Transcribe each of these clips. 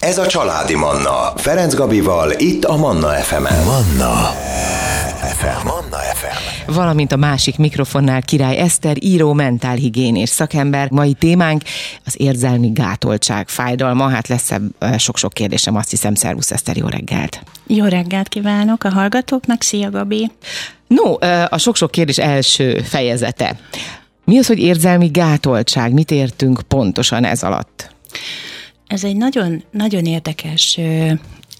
Ez a Családi Manna. Ferenc Gabival, itt a Manna FM-en. Manna FM. Manna FM. Valamint a másik mikrofonnál Király Eszter, író, mentálhigiénés szakember. Mai témánk az érzelmi gátoltság, fájdalma. Hát lesz sok-sok kérdésem, azt hiszem. Szervusz Eszter, jó reggelt! Jó reggelt kívánok a hallgatóknak, szia Gabi! No, a sok-sok kérdés első fejezete. Mi az, hogy érzelmi gátoltság? Mit értünk pontosan ez alatt? Ez egy nagyon, nagyon érdekes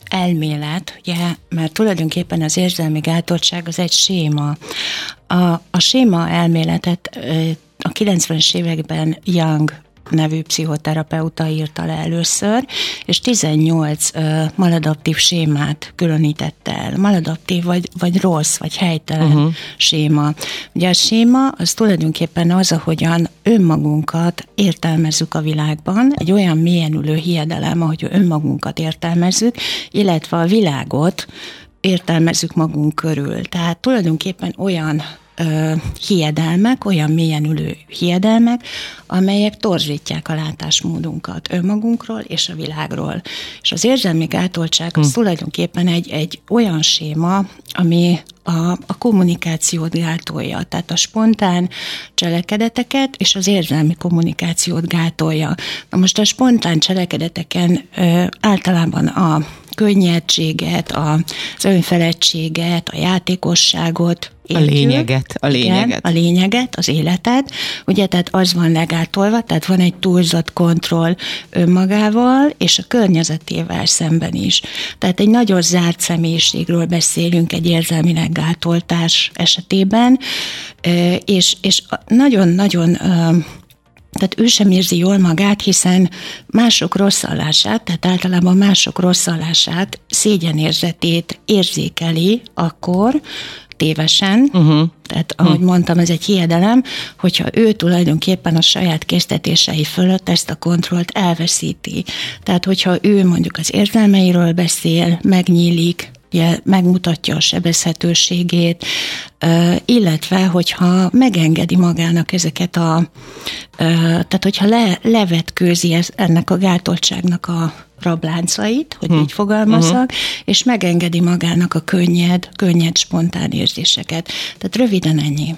elmélet, ugye, mert tulajdonképpen az érzelmi gátoltság az egy séma. A, a séma elméletet a 90-es években Young nevű pszichoterapeuta írta le először, és 18 uh, maladaptív sémát különítette el. Maladaptív, vagy, vagy rossz, vagy helytelen uh-huh. séma. Ugye a séma az tulajdonképpen az, ahogyan önmagunkat értelmezzük a világban, egy olyan mélyen ülő hiedelem, ahogy önmagunkat értelmezzük, illetve a világot értelmezzük magunk körül. Tehát tulajdonképpen olyan ö, hiedelmek, olyan mélyen ülő hiedelmek, amelyek torzítják a látásmódunkat önmagunkról és a világról. És az érzelmi gátoltság az hm. tulajdonképpen egy, egy olyan séma, ami a, a kommunikációt gátolja, tehát a spontán cselekedeteket és az érzelmi kommunikációt gátolja. Na most a spontán cselekedeteken ö, általában a könnyedséget, az önfeledtséget, a játékosságot, a lényeget, a lényeget. Igen, a lényeget, az életet. Ugye, tehát az van legátolva, tehát van egy túlzott kontroll önmagával, és a környezetével szemben is. Tehát egy nagyon zárt személyiségről beszélünk egy érzelmileg gátoltás esetében, és, és nagyon-nagyon tehát ő sem érzi jól magát, hiszen mások rosszallását, tehát általában mások rosszallását, szégyenérzetét érzékeli akkor, tévesen, uh-huh. tehát ahogy uh-huh. mondtam, ez egy hiedelem, hogyha ő tulajdonképpen a saját késztetései fölött ezt a kontrollt elveszíti. Tehát, hogyha ő mondjuk az érzelmeiről beszél, megnyílik, ugye megmutatja a sebezhetőségét, illetve hogyha megengedi magának ezeket a, tehát hogyha le, levetkőzi ez, ennek a gátoltságnak a rabláncait, hogy hmm. így fogalmazzak, uh-huh. és megengedi magának a könnyed, könnyed, spontán érzéseket. Tehát röviden ennyi.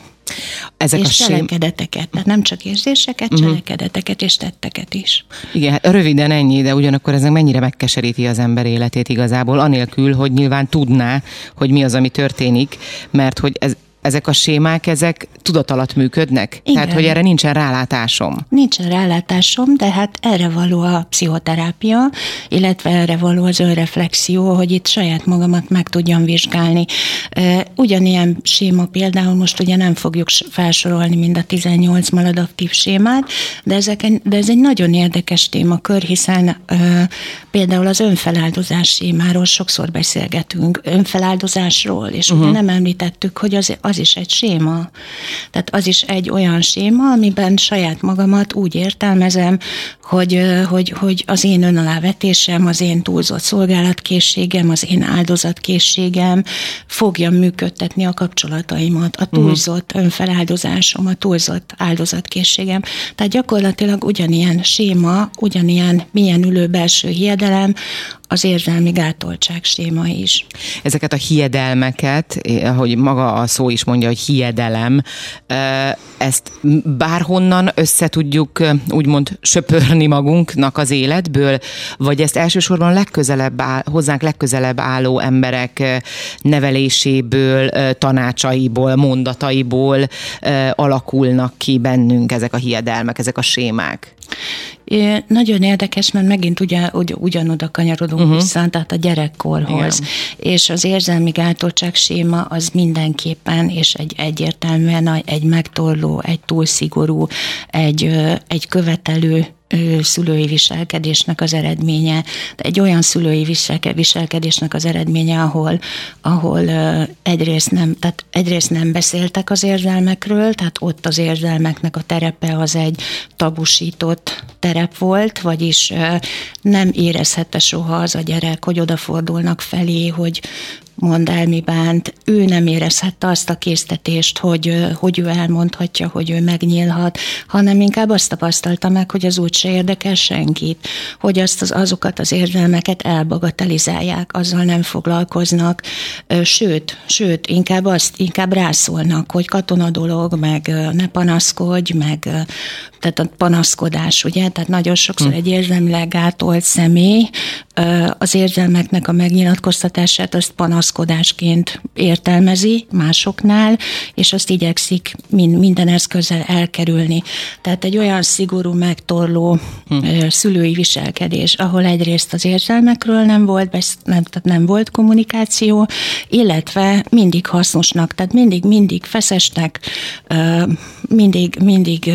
Ezek és a cselekedeteket, tehát nem csak érzéseket, uh-huh. cselekedeteket és tetteket is. Igen, hát röviden ennyi, de ugyanakkor ez mennyire megkeseríti az ember életét igazából, anélkül, hogy nyilván tudná, hogy mi az, ami történik, mert hogy ez, ezek a sémák, ezek tudat alatt működnek? Igen. Tehát, hogy erre nincsen rálátásom? Nincsen rálátásom, de hát erre való a pszichoterápia, illetve erre való az önreflexió, hogy itt saját magamat meg tudjam vizsgálni. Ugyanilyen séma például most ugye nem fogjuk felsorolni mind a 18 maladaptív sémát, de, ezek, de ez egy nagyon érdekes témakör, hiszen például az önfeláldozás sémáról sokszor beszélgetünk, önfeláldozásról, és uh-huh. ugye nem említettük, hogy az, az is egy séma. Tehát az is egy olyan séma, amiben saját magamat úgy értelmezem, hogy, hogy, hogy az én önalávetésem, az én túlzott szolgálatkészségem, az én áldozatkészségem fogja működtetni a kapcsolataimat, a túlzott önfeláldozásom, a túlzott áldozatkészségem. Tehát gyakorlatilag ugyanilyen séma, ugyanilyen milyen ülő belső hiedelem, az érzelmi gátoltság séma is. Ezeket a hiedelmeket, ahogy maga a szó is mondja, hogy hiedelem, ezt bárhonnan össze tudjuk úgymond söpörni magunknak az életből, vagy ezt elsősorban legközelebb áll, hozzánk legközelebb álló emberek neveléséből, tanácsaiból, mondataiból alakulnak ki bennünk ezek a hiedelmek, ezek a sémák? Nagyon érdekes, mert megint ugye, ugy, ugyanoda kanyarodunk uh-huh. vissza, tehát a gyerekkorhoz. Igen. És az érzelmi gátoltság séma az mindenképpen, és egy egyértelműen egy megtorló, egy túlszigorú, egy, egy követelő szülői viselkedésnek az eredménye, de egy olyan szülői viselkedésnek az eredménye, ahol, ahol egyrészt nem, tehát egyrészt nem beszéltek az érzelmekről, tehát ott az érzelmeknek a terepe az egy tabusított terep volt, vagyis nem érezhette soha az a gyerek, hogy odafordulnak felé, hogy mond el, mi bánt, ő nem érezhette azt a késztetést, hogy, hogy ő elmondhatja, hogy ő megnyílhat, hanem inkább azt tapasztalta meg, hogy az úgyse érdekel senkit, hogy azt az, azokat az érzelmeket elbagatelizálják, azzal nem foglalkoznak, sőt, sőt, inkább azt, inkább rászólnak, hogy katona dolog, meg ne panaszkodj, meg tehát a panaszkodás, ugye, tehát nagyon sokszor hm. egy érzelmileg gátolt személy az érzelmeknek a megnyilatkoztatását azt panaszkodásként értelmezi másoknál, és azt igyekszik minden eszközzel elkerülni. Tehát egy olyan szigorú, megtorló hm. szülői viselkedés, ahol egyrészt az érzelmekről nem volt, nem, tehát nem volt kommunikáció, illetve mindig hasznosnak, tehát mindig, mindig feszesnek, mindig, mindig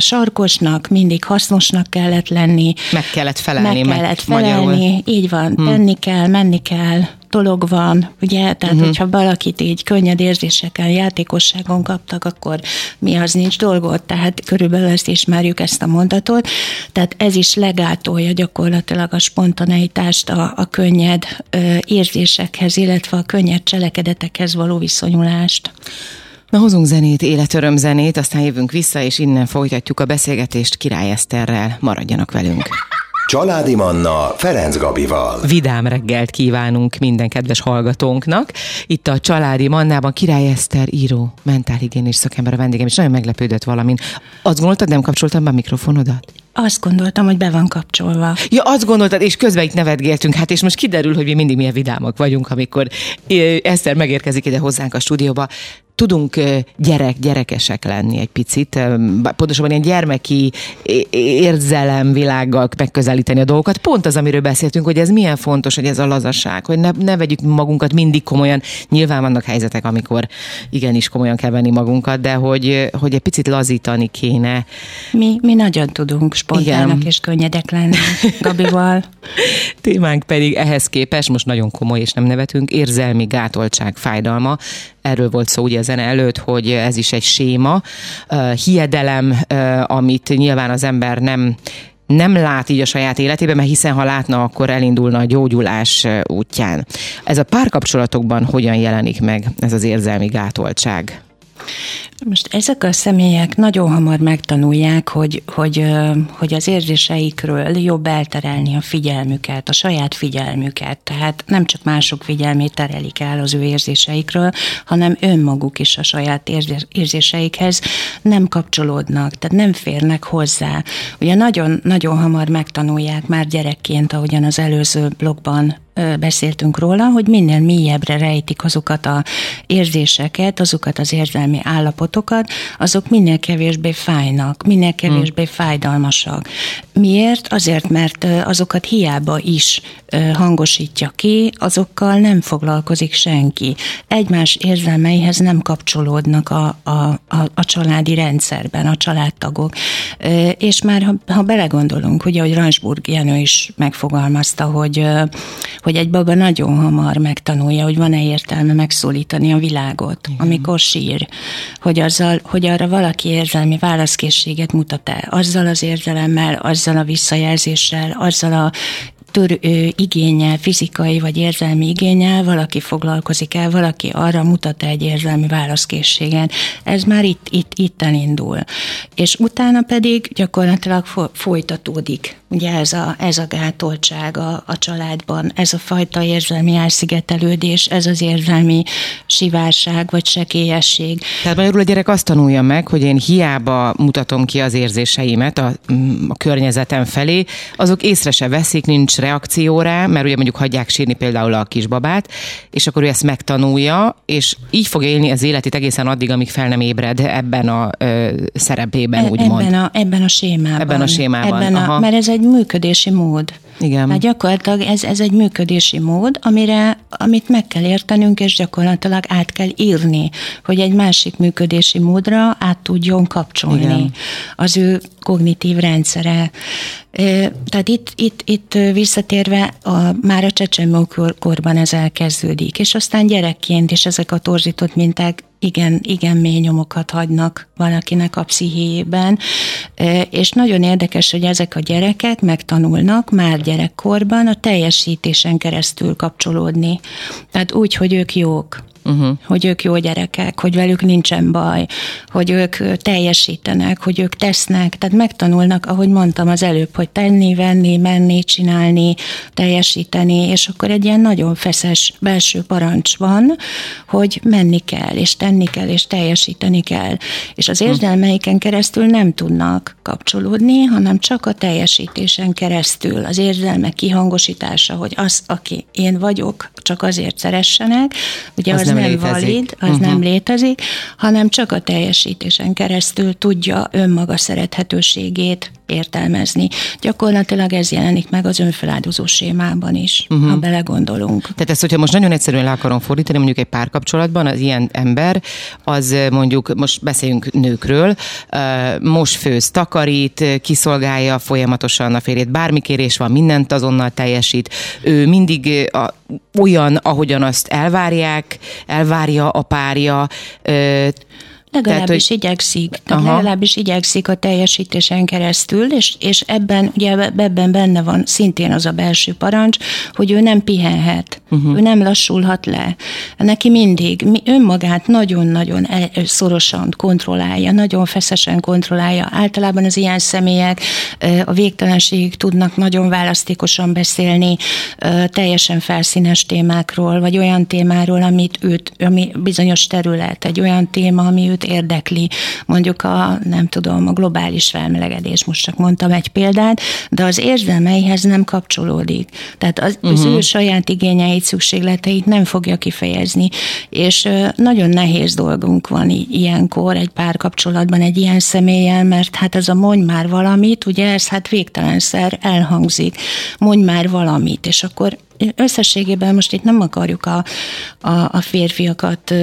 sarkosnak, mindig hasznosnak kellett lenni. Meg kellett felelni. Meg kellett felelni, magyarul. így van, hmm. tenni kell, menni kell, dolog van, ugye, tehát uh-huh. hogyha valakit így könnyed érzésekkel, játékosságon kaptak, akkor mi az nincs dolgot, tehát körülbelül ezt ismerjük ezt a mondatot, tehát ez is legátolja gyakorlatilag a spontaneitást, a, a könnyed ö, érzésekhez, illetve a könnyed cselekedetekhez való viszonyulást. Na hozunk zenét, életöröm zenét, aztán jövünk vissza, és innen folytatjuk a beszélgetést Király Eszterrel. Maradjanak velünk! Családi Manna Ferenc Gabival. Vidám reggelt kívánunk minden kedves hallgatónknak. Itt a Családi Mannában Király Eszter író, mentálhigiénés szakember a vendégem, és nagyon meglepődött valamin. Azt gondoltad, nem kapcsoltam be a mikrofonodat? Azt gondoltam, hogy be van kapcsolva. Ja, azt gondoltad, és közben itt nevetgéltünk, hát és most kiderül, hogy mi mindig milyen vidámak vagyunk, amikor Eszter megérkezik ide hozzánk a stúdióba tudunk gyerek, gyerekesek lenni egy picit, pontosabban ilyen gyermeki érzelemvilággal megközelíteni a dolgokat. Pont az, amiről beszéltünk, hogy ez milyen fontos, hogy ez a lazaság, hogy ne, ne vegyük magunkat mindig komolyan. Nyilván vannak helyzetek, amikor igenis komolyan kell venni magunkat, de hogy, hogy egy picit lazítani kéne. Mi, mi nagyon tudunk spontának és könnyedek lenni Gabival. Témánk pedig ehhez képest, most nagyon komoly és nem nevetünk, érzelmi gátoltság, fájdalma. Erről volt szó ugye a zene előtt, hogy ez is egy séma, hiedelem, amit nyilván az ember nem nem lát így a saját életében, mert hiszen ha látna, akkor elindulna a gyógyulás útján. Ez a párkapcsolatokban hogyan jelenik meg ez az érzelmi gátoltság? Most ezek a személyek nagyon hamar megtanulják, hogy, hogy, hogy az érzéseikről jobb elterelni a figyelmüket, a saját figyelmüket. Tehát nem csak mások figyelmét terelik el az ő érzéseikről, hanem önmaguk is a saját érzéseikhez nem kapcsolódnak, tehát nem férnek hozzá. Ugye nagyon, nagyon hamar megtanulják már gyerekként, ahogyan az előző blogban beszéltünk róla, hogy minél mélyebbre rejtik azokat a érzéseket, azokat az érzelmi állapotokat, azok minél kevésbé fájnak, minél kevésbé fájdalmasak. Miért? Azért, mert azokat hiába is hangosítja ki, azokkal nem foglalkozik senki. Egymás érzelmeihez nem kapcsolódnak a, a, a, a családi rendszerben, a családtagok. És már ha, ha belegondolunk, ugye, hogy Ransburg Jenő is megfogalmazta, hogy hogy egy baba nagyon hamar megtanulja, hogy van-e értelme megszólítani a világot, Igen. amikor sír, hogy, azzal, hogy arra valaki érzelmi válaszkészséget mutat-e, azzal az érzelemmel, azzal a visszajelzéssel, azzal a tör, ö, igényel, fizikai vagy érzelmi igényel, valaki foglalkozik el, valaki arra mutat egy érzelmi válaszkészségen. Ez már itt, itt, itt elindul. És utána pedig gyakorlatilag folytatódik ugye ez a, ez a gátoltság a, a családban, ez a fajta érzelmi elszigetelődés, ez az érzelmi sivárság vagy sekélyesség. Tehát magyarul a gyerek azt tanulja meg, hogy én hiába mutatom ki az érzéseimet a, a környezetem felé, azok észre se veszik, nincs reakció rá, mert ugye mondjuk hagyják sírni például a kisbabát, és akkor ő ezt megtanulja, és így fog élni az életét egészen addig, amíg fel nem ébred ebben a ö, szerepében, e, úgymond. Ebben a, ebben a sémában. Ebben a sémában, ebben a, Mert ez egy működési mód. Igen. Hát gyakorlatilag ez, ez egy működési mód, amire, amit meg kell értenünk, és gyakorlatilag át kell írni, hogy egy másik működési módra át tudjon kapcsolni Igen. az ő kognitív rendszere. Tehát itt, itt, itt visszatérve a, már a csecsemőkorban ez elkezdődik, és aztán gyerekként is ezek a torzított minták igen, igen mély nyomokat hagynak valakinek a pszichéjében, és nagyon érdekes, hogy ezek a gyerekek megtanulnak már gyerekkorban a teljesítésen keresztül kapcsolódni. Tehát úgy, hogy ők jók uh-huh. hogy ők jó gyerekek, hogy velük nincsen baj, hogy ők teljesítenek, hogy ők tesznek, tehát megtanulnak, ahogy mondtam az előbb, hogy tenni, venni, menni, csinálni, teljesíteni, és akkor egy ilyen nagyon feszes belső parancs van, hogy menni kell, és tenni kell, és teljesíteni kell. És az érzelmeiken keresztül nem tudnak kapcsolódni, hanem csak a teljesítésen keresztül, az érzelmek kihangosítása, hogy az, aki én vagyok, csak azért szeressenek, ugye az, az nem, nem valid, az uh-huh. nem létezik, hanem csak a teljesítésen keresztül tudja önmaga szerethetőségét értelmezni. Gyakorlatilag ez jelenik meg az önfeláldozó sémában is, uh-huh. ha belegondolunk. Tehát ezt, hogyha most nagyon egyszerűen le akarom fordítani, mondjuk egy párkapcsolatban az ilyen ember, az mondjuk, most beszéljünk nőkről, most főz, takarít, kiszolgálja folyamatosan a férjét, bármi kérés van, mindent azonnal teljesít, ő mindig a, olyan, ahogyan azt elvárják, elvárja a párja, Legalábbis tehát, igyekszik, tehát legalábbis igyekszik a teljesítésen keresztül, és, és ebben, ugye ebben benne van szintén az a belső parancs, hogy ő nem pihenhet, uh-huh. ő nem lassulhat le. Neki mindig önmagát nagyon-nagyon e, szorosan kontrollálja, nagyon feszesen kontrollálja. Általában az ilyen személyek a végtelenségig tudnak nagyon választékosan beszélni teljesen felszínes témákról, vagy olyan témáról, amit őt, ami bizonyos terület, egy olyan téma, ami őt érdekli, mondjuk a, nem tudom, a globális felmelegedés, most csak mondtam egy példát, de az érzelmeihez nem kapcsolódik. Tehát az, uh-huh. az mhm. ő saját igényeit, szükségleteit nem fogja kifejezni, és nagyon nehéz dolgunk van ilyenkor egy párkapcsolatban egy ilyen személlyel, mert hát ez a mondj már valamit, ugye ez hát végtelenszer elhangzik, mondj már valamit, és akkor összességében most itt nem akarjuk a, a, a férfiakat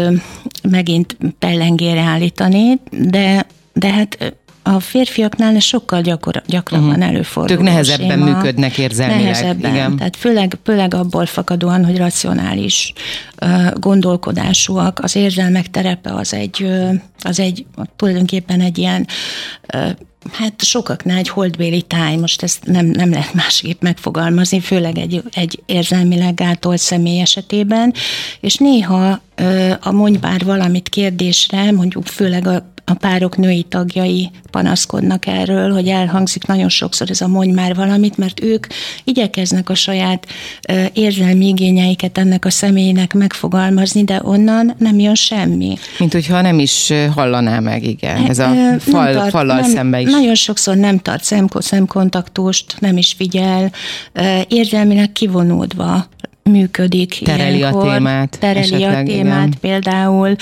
megint pellengére állítani, de, de hát a férfiaknál ez sokkal gyakor, gyakrabban uh-huh. előfordul. Ők nehezebben séma, működnek érzelmileg. Nehezebben, igen. tehát főleg, főleg abból fakadóan, hogy racionális uh, gondolkodásúak. Az érzelmek terepe az egy, uh, az egy tulajdonképpen egy ilyen uh, Hát sokaknál egy holdbéli táj, most ezt nem, nem lehet másképp megfogalmazni, főleg egy, egy érzelmileg gátolt személy esetében, és néha a mondj bár valamit kérdésre, mondjuk főleg a a párok női tagjai panaszkodnak erről, hogy elhangzik nagyon sokszor ez a mondj már valamit, mert ők igyekeznek a saját érzelmi igényeiket ennek a személynek megfogalmazni, de onnan nem jön semmi. Mint hogyha nem is hallaná meg, igen. Ez a fal, tart, fallal nem, szembe is. Nagyon sokszor nem tart szemkontaktust, nem is figyel, érzelmileg kivonódva működik. Tereli ilyenkor, a témát. Tereli esetleg, a témát igen. például,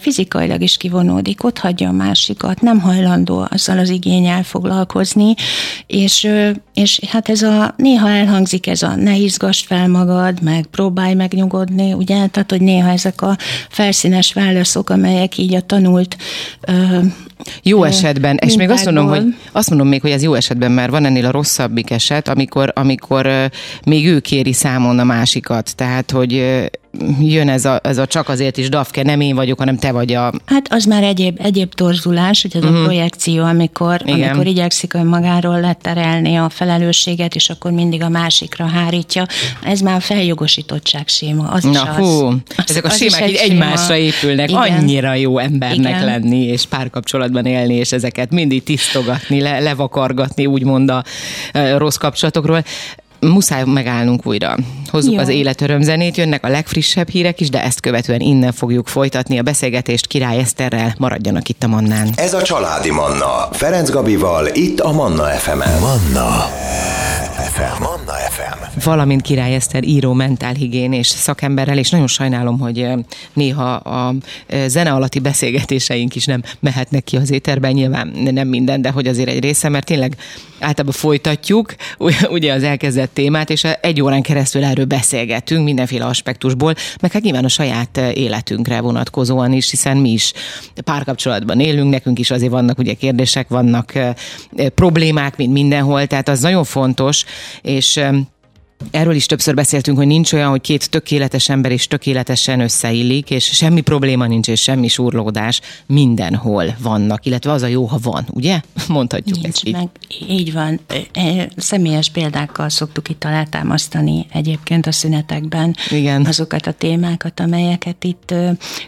fizikailag is kivonódik, ott hagyja a másikat, nem hajlandó azzal az igényel foglalkozni, és, és hát ez a, néha elhangzik ez a ne izgast fel magad, meg próbálj megnyugodni, ugye, tehát, hogy néha ezek a felszínes válaszok, amelyek így a tanult jó esetben, és még azt mondom, hogy azt mondom még, hogy ez jó esetben, mert van ennél a rosszabbik eset, amikor, amikor még ő kéri számon a másikat. Tehát, hogy jön ez a, ez a csak azért is Dafke, nem én vagyok, hanem te vagy a... Hát az már egyéb, egyéb torzulás, hogy ez uh-huh. a mhm. projekció, amikor, amikor igyekszik önmagáról leterelni a felelősséget, és akkor mindig a másikra hárítja. Ez már a feljogosítottság séma. Az Na is hú, az. ezek a az sémák egy egymásra épülnek. Igen. Annyira jó embernek Igen. lenni, és párkapcsolatban élni, és ezeket mindig tisztogatni, le, levakargatni, úgymond a, a rossz kapcsolatokról muszáj megállnunk újra. Hozzuk Jó. az életörömzenét, jönnek a legfrissebb hírek is, de ezt követően innen fogjuk folytatni a beszélgetést Király Eszterrel. Maradjanak itt a Mannán. Ez a Családi Manna. Ferenc Gabival, itt a Manna FM-en. Manna FM. Manna FM. Valamint Király Eszter író, mentálhigiénés szakemberrel, és nagyon sajnálom, hogy néha a zene alatti beszélgetéseink is nem mehetnek ki az éterben, nyilván nem minden, de hogy azért egy része, mert tényleg általában folytatjuk ugye az elkezdett témát, és egy órán keresztül erről beszélgetünk mindenféle aspektusból, meg hát nyilván a saját életünkre vonatkozóan is, hiszen mi is párkapcsolatban élünk, nekünk is azért vannak ugye kérdések, vannak problémák, mint mindenhol, tehát az nagyon fontos, és Erről is többször beszéltünk, hogy nincs olyan, hogy két tökéletes ember is tökéletesen összeillik, és semmi probléma nincs, és semmi surlódás mindenhol vannak, illetve az a jó, ha van, ugye? Mondhatjuk nincs ezt így. Meg, így van. Személyes példákkal szoktuk itt alátámasztani egyébként a szünetekben Igen. azokat a témákat, amelyeket itt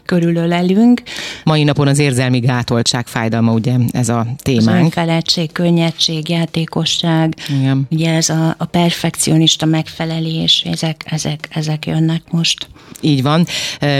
körülölelünk. Mai napon az érzelmi gátoltság fájdalma, ugye ez a témánk. Az önfeledtség, könnyedség, játékosság, Igen. ugye ez a, a perfekcionista megfelelés, ezek, ezek, ezek jönnek most. Így van.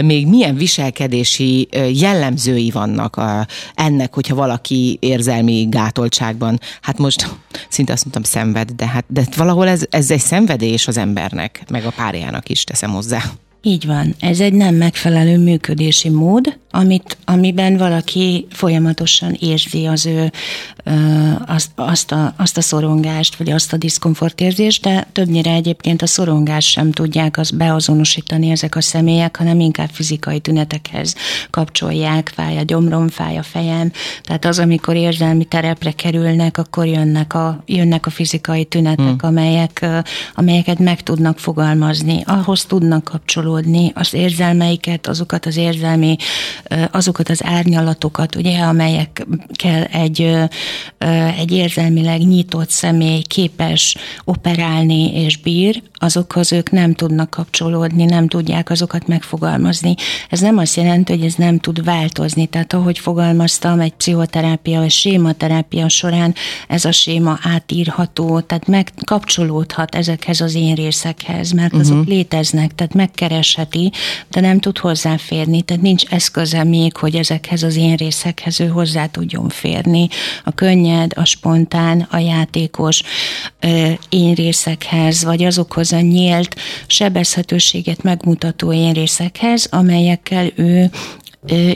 Még milyen viselkedési jellemzői vannak a, ennek, hogyha valaki érzelmi gátoltságban, hát most szinte azt mondtam szenved, de hát de valahol ez, ez egy szenvedés az embernek, meg a párjának is teszem hozzá. Így van. Ez egy nem megfelelő működési mód, amit, amiben valaki folyamatosan érzi az ő azt, azt, a, azt a szorongást, vagy azt a diszkomfortérzést, de többnyire egyébként a szorongást sem tudják azt beazonosítani ezek a személyek, hanem inkább fizikai tünetekhez kapcsolják, fáj a gyomrom, fáj a fejem. Tehát az, amikor érzelmi terepre kerülnek, akkor jönnek a, jönnek a fizikai tünetek, hmm. amelyek, amelyeket meg tudnak fogalmazni, ahhoz tudnak kapcsolódni az érzelmeiket, azokat az érzelmi azokat az árnyalatokat, ugye, amelyekkel egy, egy érzelmileg nyitott személy képes operálni és bír, azokhoz ők nem tudnak kapcsolódni, nem tudják azokat megfogalmazni. Ez nem azt jelenti, hogy ez nem tud változni. Tehát ahogy fogalmaztam, egy pszichoterápia vagy sématerápia során ez a séma átírható, tehát megkapcsolódhat ezekhez az én részekhez, mert azok uh-huh. léteznek, tehát megkeresheti, de nem tud hozzáférni, tehát nincs eszköze még, hogy ezekhez az én részekhez ő hozzá tudjon férni. A könnyed, a spontán, a játékos én részekhez, vagy azokhoz a nyílt sebezhetőséget megmutató én részekhez, amelyekkel ő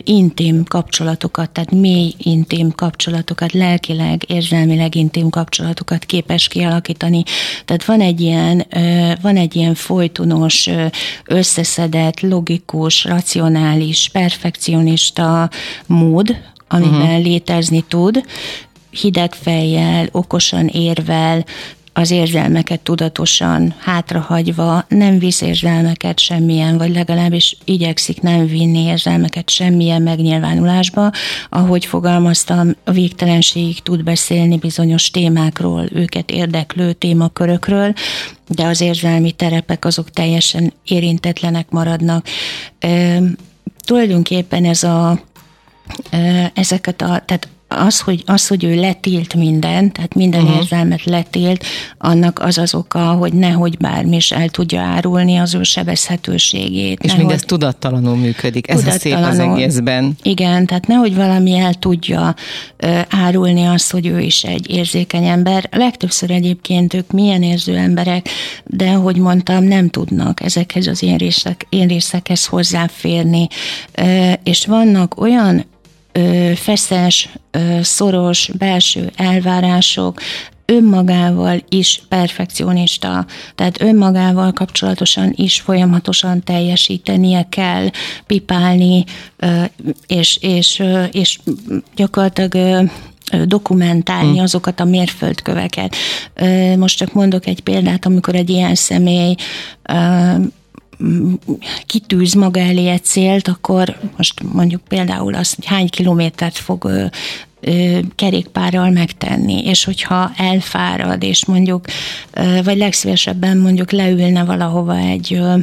intim kapcsolatokat, tehát mély intim kapcsolatokat, lelkileg, érzelmileg intim kapcsolatokat képes kialakítani. Tehát van egy ilyen, van egy ilyen folytonos, összeszedett, logikus, racionális, perfekcionista mód, amiben uh-huh. létezni tud, hideg fejjel, okosan érvel, az érzelmeket tudatosan hátrahagyva, nem visz érzelmeket semmilyen, vagy legalábbis igyekszik nem vinni érzelmeket semmilyen megnyilvánulásba, ahogy fogalmaztam, a végtelenségig tud beszélni bizonyos témákról, őket érdeklő témakörökről, de az érzelmi terepek azok teljesen érintetlenek maradnak. E, tulajdonképpen ez a ezeket a, tehát az, hogy, az, hogy ő letilt mindent, tehát minden uh-huh. érzelmet letilt, annak az az oka, hogy nehogy bármi is el tudja árulni az ő sebezhetőségét. És nehogy, mindez tudattalanul működik, ez a szép az egészben. Igen, tehát nehogy valami el tudja uh, árulni azt, hogy ő is egy érzékeny ember. Legtöbbször egyébként ők milyen érző emberek, de ahogy mondtam, nem tudnak ezekhez az én, részek, én részekhez hozzáférni. Uh, és vannak olyan feszes, szoros belső elvárások, önmagával is perfekcionista, tehát önmagával kapcsolatosan is folyamatosan teljesítenie kell, pipálni, és, és, és gyakorlatilag dokumentálni hm. azokat a mérföldköveket. Most csak mondok egy példát, amikor egy ilyen személy kitűz maga elé egy célt, akkor most mondjuk például azt, hogy hány kilométert fog ö, ö, kerékpárral megtenni, és hogyha elfárad, és mondjuk, ö, vagy legszívesebben mondjuk leülne valahova egy ö,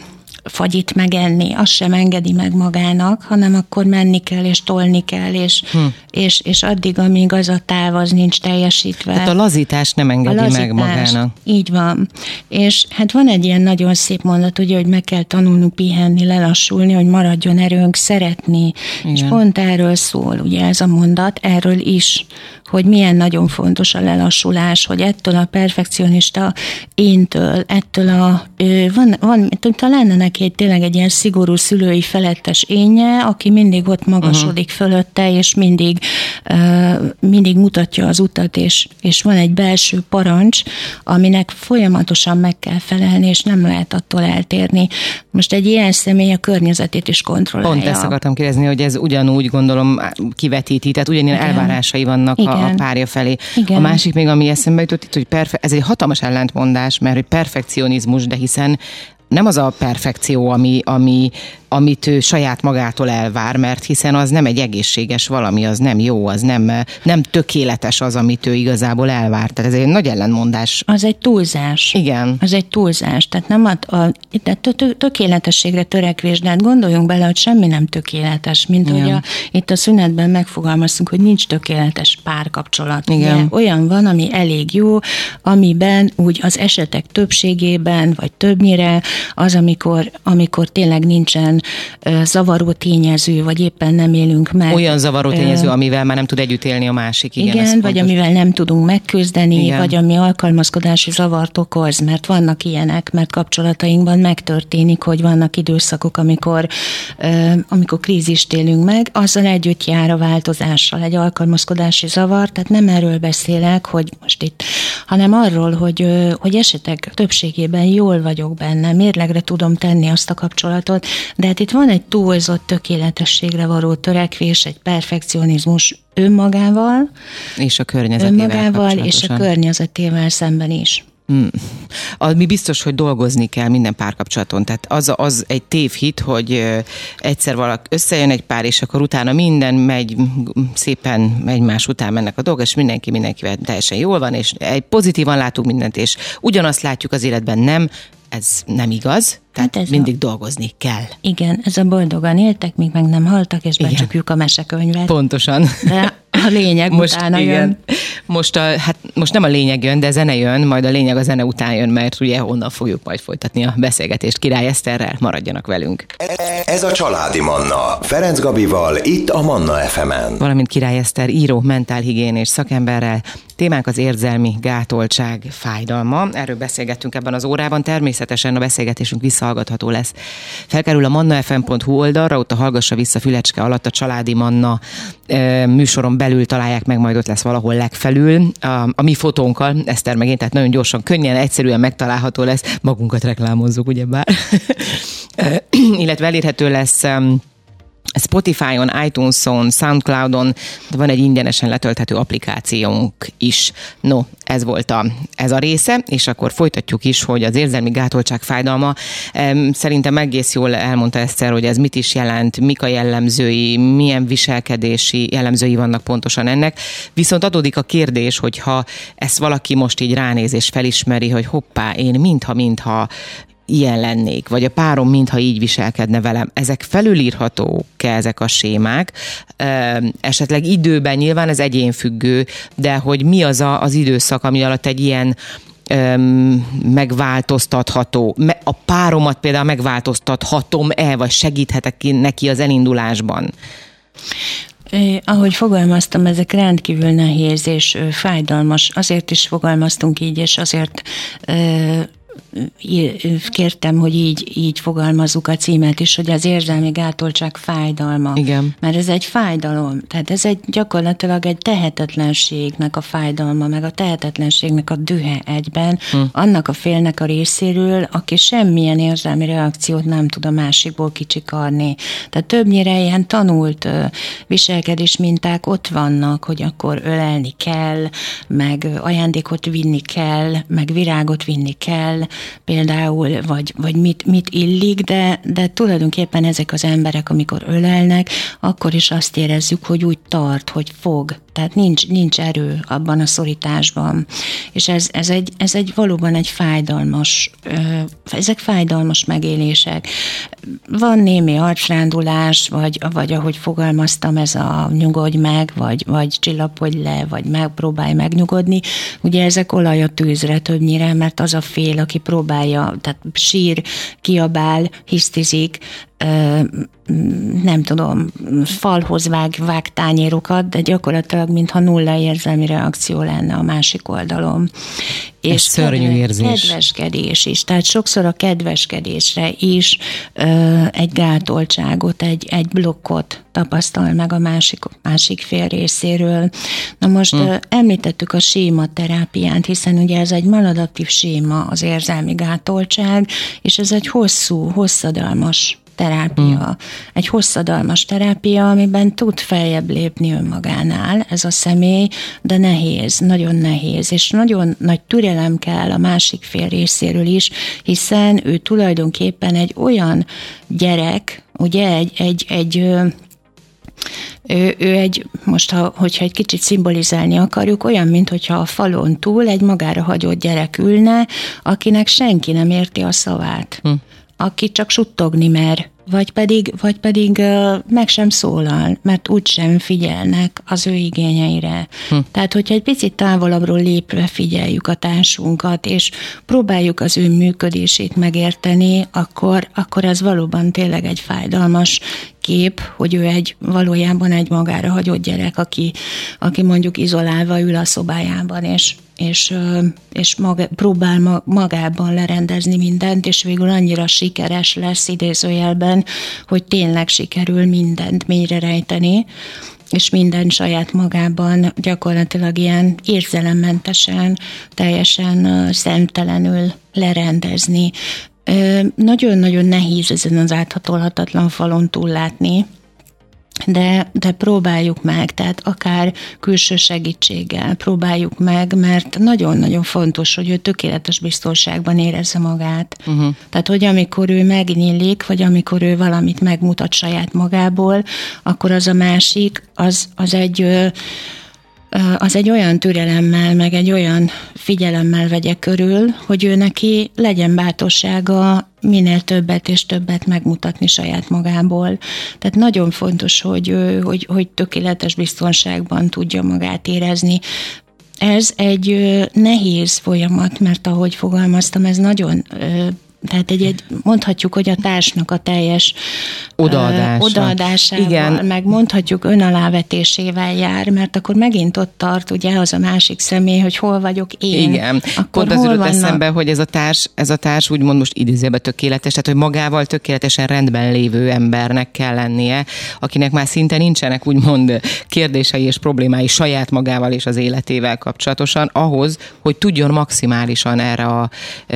fagyit megenni, azt sem engedi meg magának, hanem akkor menni kell, és tolni kell, és, hm. és, és addig, amíg az a táv az nincs teljesítve. Tehát a lazítás nem engedi lazítás, meg magának. Így van. És hát van egy ilyen nagyon szép mondat, ugye, hogy meg kell tanulnunk pihenni, lelassulni, hogy maradjon erőnk szeretni. Igen. És pont erről szól, ugye ez a mondat, erről is, hogy milyen nagyon fontos a lelassulás, hogy ettől a perfekcionista éntől, ettől a, van, van talán neki egy, tényleg egy ilyen szigorú szülői felettes énje, aki mindig ott magasodik uh-huh. fölötte, és mindig, mindig mutatja az utat, és, és van egy belső parancs, aminek folyamatosan meg kell felelni, és nem lehet attól eltérni. Most egy ilyen személy a környezetét is kontrollálja. Pont ezt akartam kérdezni, hogy ez ugyanúgy gondolom kivetíti, tehát ugyanilyen Igen. elvárásai vannak Igen. A párja felé. Igen. A másik még, ami eszembe jutott itt, hogy perfe- ez egy hatalmas ellentmondás, mert hogy perfekcionizmus, de hiszen nem az a perfekció, ami, ami amit ő saját magától elvár, mert hiszen az nem egy egészséges valami, az nem jó, az nem, nem tökéletes az, amit ő igazából elvár. Tehát ez egy nagy ellenmondás. Az egy túlzás. Igen. Az egy túlzás. Tehát nem a, a tökéletességre törekvés, de hát gondoljunk bele, hogy semmi nem tökéletes, mint Igen. hogy a, itt a szünetben megfogalmaztunk, hogy nincs tökéletes párkapcsolat. Igen. Ugye? Olyan van, ami elég jó, amiben úgy az esetek többségében, vagy többnyire az, amikor, amikor tényleg nincsen zavaró tényező, vagy éppen nem élünk meg. Olyan zavaró tényező, amivel már nem tud együtt élni a másik. Igen, igen vagy fontos. amivel nem tudunk megküzdeni, igen. vagy ami alkalmazkodási zavart okoz, mert vannak ilyenek, mert kapcsolatainkban megtörténik, hogy vannak időszakok, amikor, amikor krízist élünk meg, azzal együtt jár a változással egy alkalmazkodási zavar, tehát nem erről beszélek, hogy most itt, hanem arról, hogy, hogy esetek többségében jól vagyok benne, mérlegre tudom tenni azt a kapcsolatot, de hát itt van egy túlzott tökéletességre való törekvés, egy perfekcionizmus önmagával, és a környezetével önmagával, és a környezetével szemben is. Hmm. Mi biztos, hogy dolgozni kell minden párkapcsolaton. Tehát az, az egy tévhit, hogy egyszer valaki összejön egy pár, és akkor utána minden megy szépen egymás után mennek a dolgok, és mindenki mindenkivel teljesen jól van, és egy pozitívan látunk mindent, és ugyanazt látjuk az életben, nem, ez nem igaz, tehát hát ez mindig a... dolgozni kell. Igen, ez a boldogan éltek, míg meg nem haltak, és becsukjuk a mesekönyvet. Pontosan. De a lényeg most, utána igen. jön. Most, a, hát most nem a lényeg jön, de zene jön, majd a lényeg a zene után jön, mert ugye onnan fogjuk majd folytatni a beszélgetést Király Eszterrel. Maradjanak velünk. Ez a Családi Manna. Ferenc Gabival, itt a Manna FM-en. Valamint Király Eszter író, mentálhigiénés szakemberrel. Témánk az érzelmi gátoltság, fájdalma. Erről beszélgettünk ebben az órában. Természetesen a beszélgetésünk visszahallgatható lesz. Felkerül a mannafm.hu oldalra, ott a Hallgassa vissza Fülecske alatt a Családi Manna műsoron belül találják meg, majd ott lesz valahol legfelül. A, a mi fotónkkal, Eszter megint, tehát nagyon gyorsan, könnyen, egyszerűen megtalálható lesz. Magunkat reklámozzuk, ugyebár. Illetve elérhető lesz Spotify-on, iTunes-on, Soundcloud-on van egy ingyenesen letölthető applikációnk is. No, ez volt a, ez a része, és akkor folytatjuk is, hogy az érzelmi gátoltság fájdalma. Szerintem egész jól elmondta Eszter, hogy ez mit is jelent, mik a jellemzői, milyen viselkedési jellemzői vannak pontosan ennek. Viszont adódik a kérdés, hogy ha ezt valaki most így ránéz és felismeri, hogy hoppá, én mintha-mintha ilyen lennék, vagy a párom mintha így viselkedne velem. Ezek felülírhatók-e ezek a sémák? Esetleg időben nyilván ez egyénfüggő, de hogy mi az a, az időszak, ami alatt egy ilyen megváltoztatható. A páromat például megváltoztathatom-e, vagy segíthetek neki az elindulásban? Ahogy fogalmaztam, ezek rendkívül nehéz és fájdalmas. Azért is fogalmaztunk így, és azért kértem, hogy így, így fogalmazzuk a címet is, hogy az érzelmi gátoltság fájdalma. Igen. Mert ez egy fájdalom. Tehát ez egy gyakorlatilag egy tehetetlenségnek a fájdalma, meg a tehetetlenségnek a dühe egyben, hm. annak a félnek a részéről, aki semmilyen érzelmi reakciót nem tud a másikból kicsikarni. Tehát többnyire ilyen tanult viselkedés minták ott vannak, hogy akkor ölelni kell, meg ajándékot vinni kell, meg virágot vinni kell, például, vagy, vagy mit, mit illik, de, de tulajdonképpen ezek az emberek, amikor ölelnek, akkor is azt érezzük, hogy úgy tart, hogy fog, tehát nincs, nincs erő abban a szorításban. És ez, ez, egy, ez egy valóban egy fájdalmas, ezek fájdalmas megélések. Van némi arcrándulás, vagy, vagy ahogy fogalmaztam, ez a nyugodj meg, vagy, vagy csillapodj le, vagy megpróbálj megnyugodni. Ugye ezek olaj a tűzre többnyire, mert az a fél, aki próbálja, tehát sír, kiabál, hisztizik, nem tudom, falhoz vág, vág tányérokat, de gyakorlatilag mintha nulla érzelmi reakció lenne a másik oldalon. És szörnyű kedve, érzés. Kedveskedés is. Tehát sokszor a kedveskedésre is ö, egy gátoltságot, egy, egy blokkot tapasztal meg a másik, másik fél részéről. Na most hm. ö, említettük a séma terápiát, hiszen ugye ez egy maladaptív séma, az érzelmi gátoltság, és ez egy hosszú, hosszadalmas terápia, hmm. egy hosszadalmas terápia, amiben tud feljebb lépni önmagánál ez a személy, de nehéz, nagyon nehéz, és nagyon nagy türelem kell a másik fél részéről is, hiszen ő tulajdonképpen egy olyan gyerek, ugye egy, egy, egy ő, ő egy, most ha, hogyha egy kicsit szimbolizálni akarjuk, olyan, mint hogyha a falon túl egy magára hagyott gyerek ülne, akinek senki nem érti a szavát. Hm aki csak suttogni mer, vagy pedig, vagy pedig meg sem szólal, mert úgysem figyelnek az ő igényeire. Hm. Tehát, hogyha egy picit távolabbról lépve figyeljük a társunkat, és próbáljuk az ő működését megérteni, akkor, akkor ez valóban tényleg egy fájdalmas kép, hogy ő egy valójában egy magára hagyott gyerek, aki, aki mondjuk izolálva ül a szobájában, és és, és maga, próbál magában lerendezni mindent, és végül annyira sikeres lesz idézőjelben, hogy tényleg sikerül mindent mélyre rejteni, és minden saját magában gyakorlatilag ilyen érzelemmentesen, teljesen szemtelenül lerendezni. Nagyon-nagyon nehéz ezen az áthatolhatatlan falon túllátni, de, de próbáljuk meg, tehát akár külső segítséggel próbáljuk meg, mert nagyon-nagyon fontos, hogy ő tökéletes biztonságban érezze magát. Uh-huh. Tehát, hogy amikor ő megnyílik, vagy amikor ő valamit megmutat saját magából, akkor az a másik, az, az egy az egy olyan türelemmel, meg egy olyan figyelemmel vegye körül, hogy ő neki legyen bátorsága minél többet és többet megmutatni saját magából. Tehát nagyon fontos, hogy, hogy, hogy tökéletes biztonságban tudja magát érezni. Ez egy nehéz folyamat, mert ahogy fogalmaztam, ez nagyon tehát egy, egy, mondhatjuk, hogy a társnak a teljes Odaadása. Odaadásával, Igen. meg mondhatjuk önalávetésével jár, mert akkor megint ott tart ugye az a másik személy, hogy hol vagyok én. Igen, akkor pont az jutott eszembe, hogy ez a társ, ez a társ úgymond most idézőbe tökéletes, tehát hogy magával tökéletesen rendben lévő embernek kell lennie, akinek már szinte nincsenek úgymond kérdései és problémái saját magával és az életével kapcsolatosan, ahhoz, hogy tudjon maximálisan erre a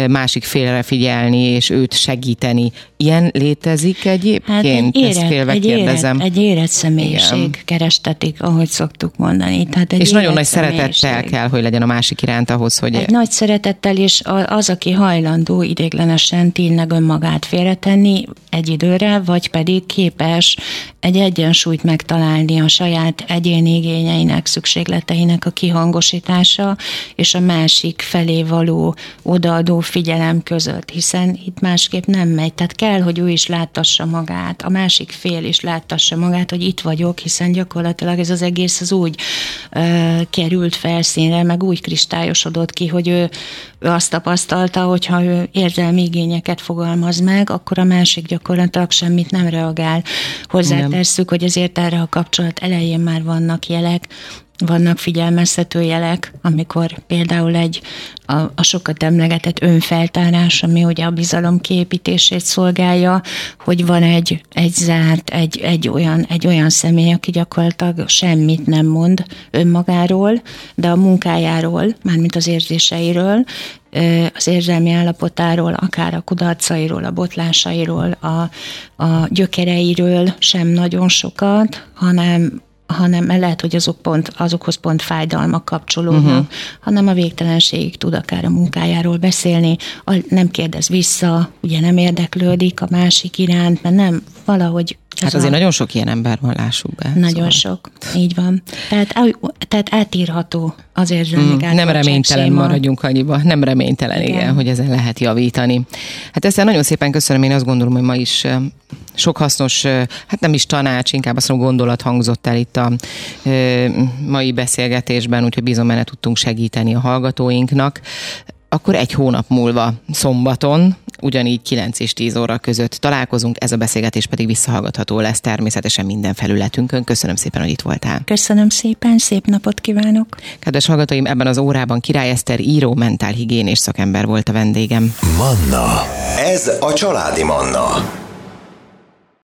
másik félre figyelni, segíteni, és őt segíteni. Ilyen létezik egyébként? Hát egy érett, Ezt félve egy kérdezem. Érett, egy érett személyiség Igen. kerestetik, ahogy szoktuk mondani. Tehát egy és nagyon nagy szeretettel kell, hogy legyen a másik iránt ahhoz, hogy... Egy nagy szeretettel, és az, aki hajlandó idéglenesen tényleg önmagát félretenni egy időre, vagy pedig képes egy egyensúlyt megtalálni a saját egyéni igényeinek, szükségleteinek a kihangosítása, és a másik felé való odaadó figyelem között, hiszen itt másképp nem megy. Tehát kell, hogy ő is láttassa magát, a másik fél is láttassa magát, hogy itt vagyok, hiszen gyakorlatilag ez az egész az úgy ö, került felszínre, meg úgy kristályosodott ki, hogy ő, ő azt tapasztalta, hogyha ő érzelmi igényeket fogalmaz meg, akkor a másik gyakorlatilag semmit nem reagál. Hozzátesszük, hogy azért erre a kapcsolat elején már vannak jelek, vannak figyelmeztető jelek, amikor például egy a, a sokat emlegetett önfeltárás, ami ugye a bizalom kiépítését szolgálja, hogy van egy, egy zárt, egy, egy, olyan, egy olyan személy, aki gyakorlatilag semmit nem mond önmagáról, de a munkájáról, mármint az érzéseiről, az érzelmi állapotáról, akár a kudarcairól, a botlásairól, a, a gyökereiről sem nagyon sokat, hanem hanem lehet, hogy azok pont, azokhoz pont fájdalmak kapcsolódnak, uh-huh. hanem a végtelenségig tud akár a munkájáról beszélni, nem kérdez vissza, ugye nem érdeklődik a másik iránt, mert nem valahogy Hát azért a... nagyon sok ilyen ember van, lássuk be. Nagyon szóval. sok, így van. Tehát, tehát átírható az érzelmi mm, Nem reménytelen séma. maradjunk annyiba, nem reménytelen, igen. igen, hogy ezen lehet javítani. Hát ezt nagyon szépen köszönöm, én azt gondolom, hogy ma is sok hasznos, hát nem is tanács, inkább azt mondom, gondolat hangzott el itt a mai beszélgetésben, úgyhogy bízom benne tudtunk segíteni a hallgatóinknak akkor egy hónap múlva szombaton, ugyanígy 9 és 10 óra között találkozunk, ez a beszélgetés pedig visszahallgatható lesz természetesen minden felületünkön. Köszönöm szépen, hogy itt voltál. Köszönöm szépen, szép napot kívánok. Kedves hallgatóim, ebben az órában Király Eszter író, mentálhigiénés szakember volt a vendégem. Manna, ez a családi Manna.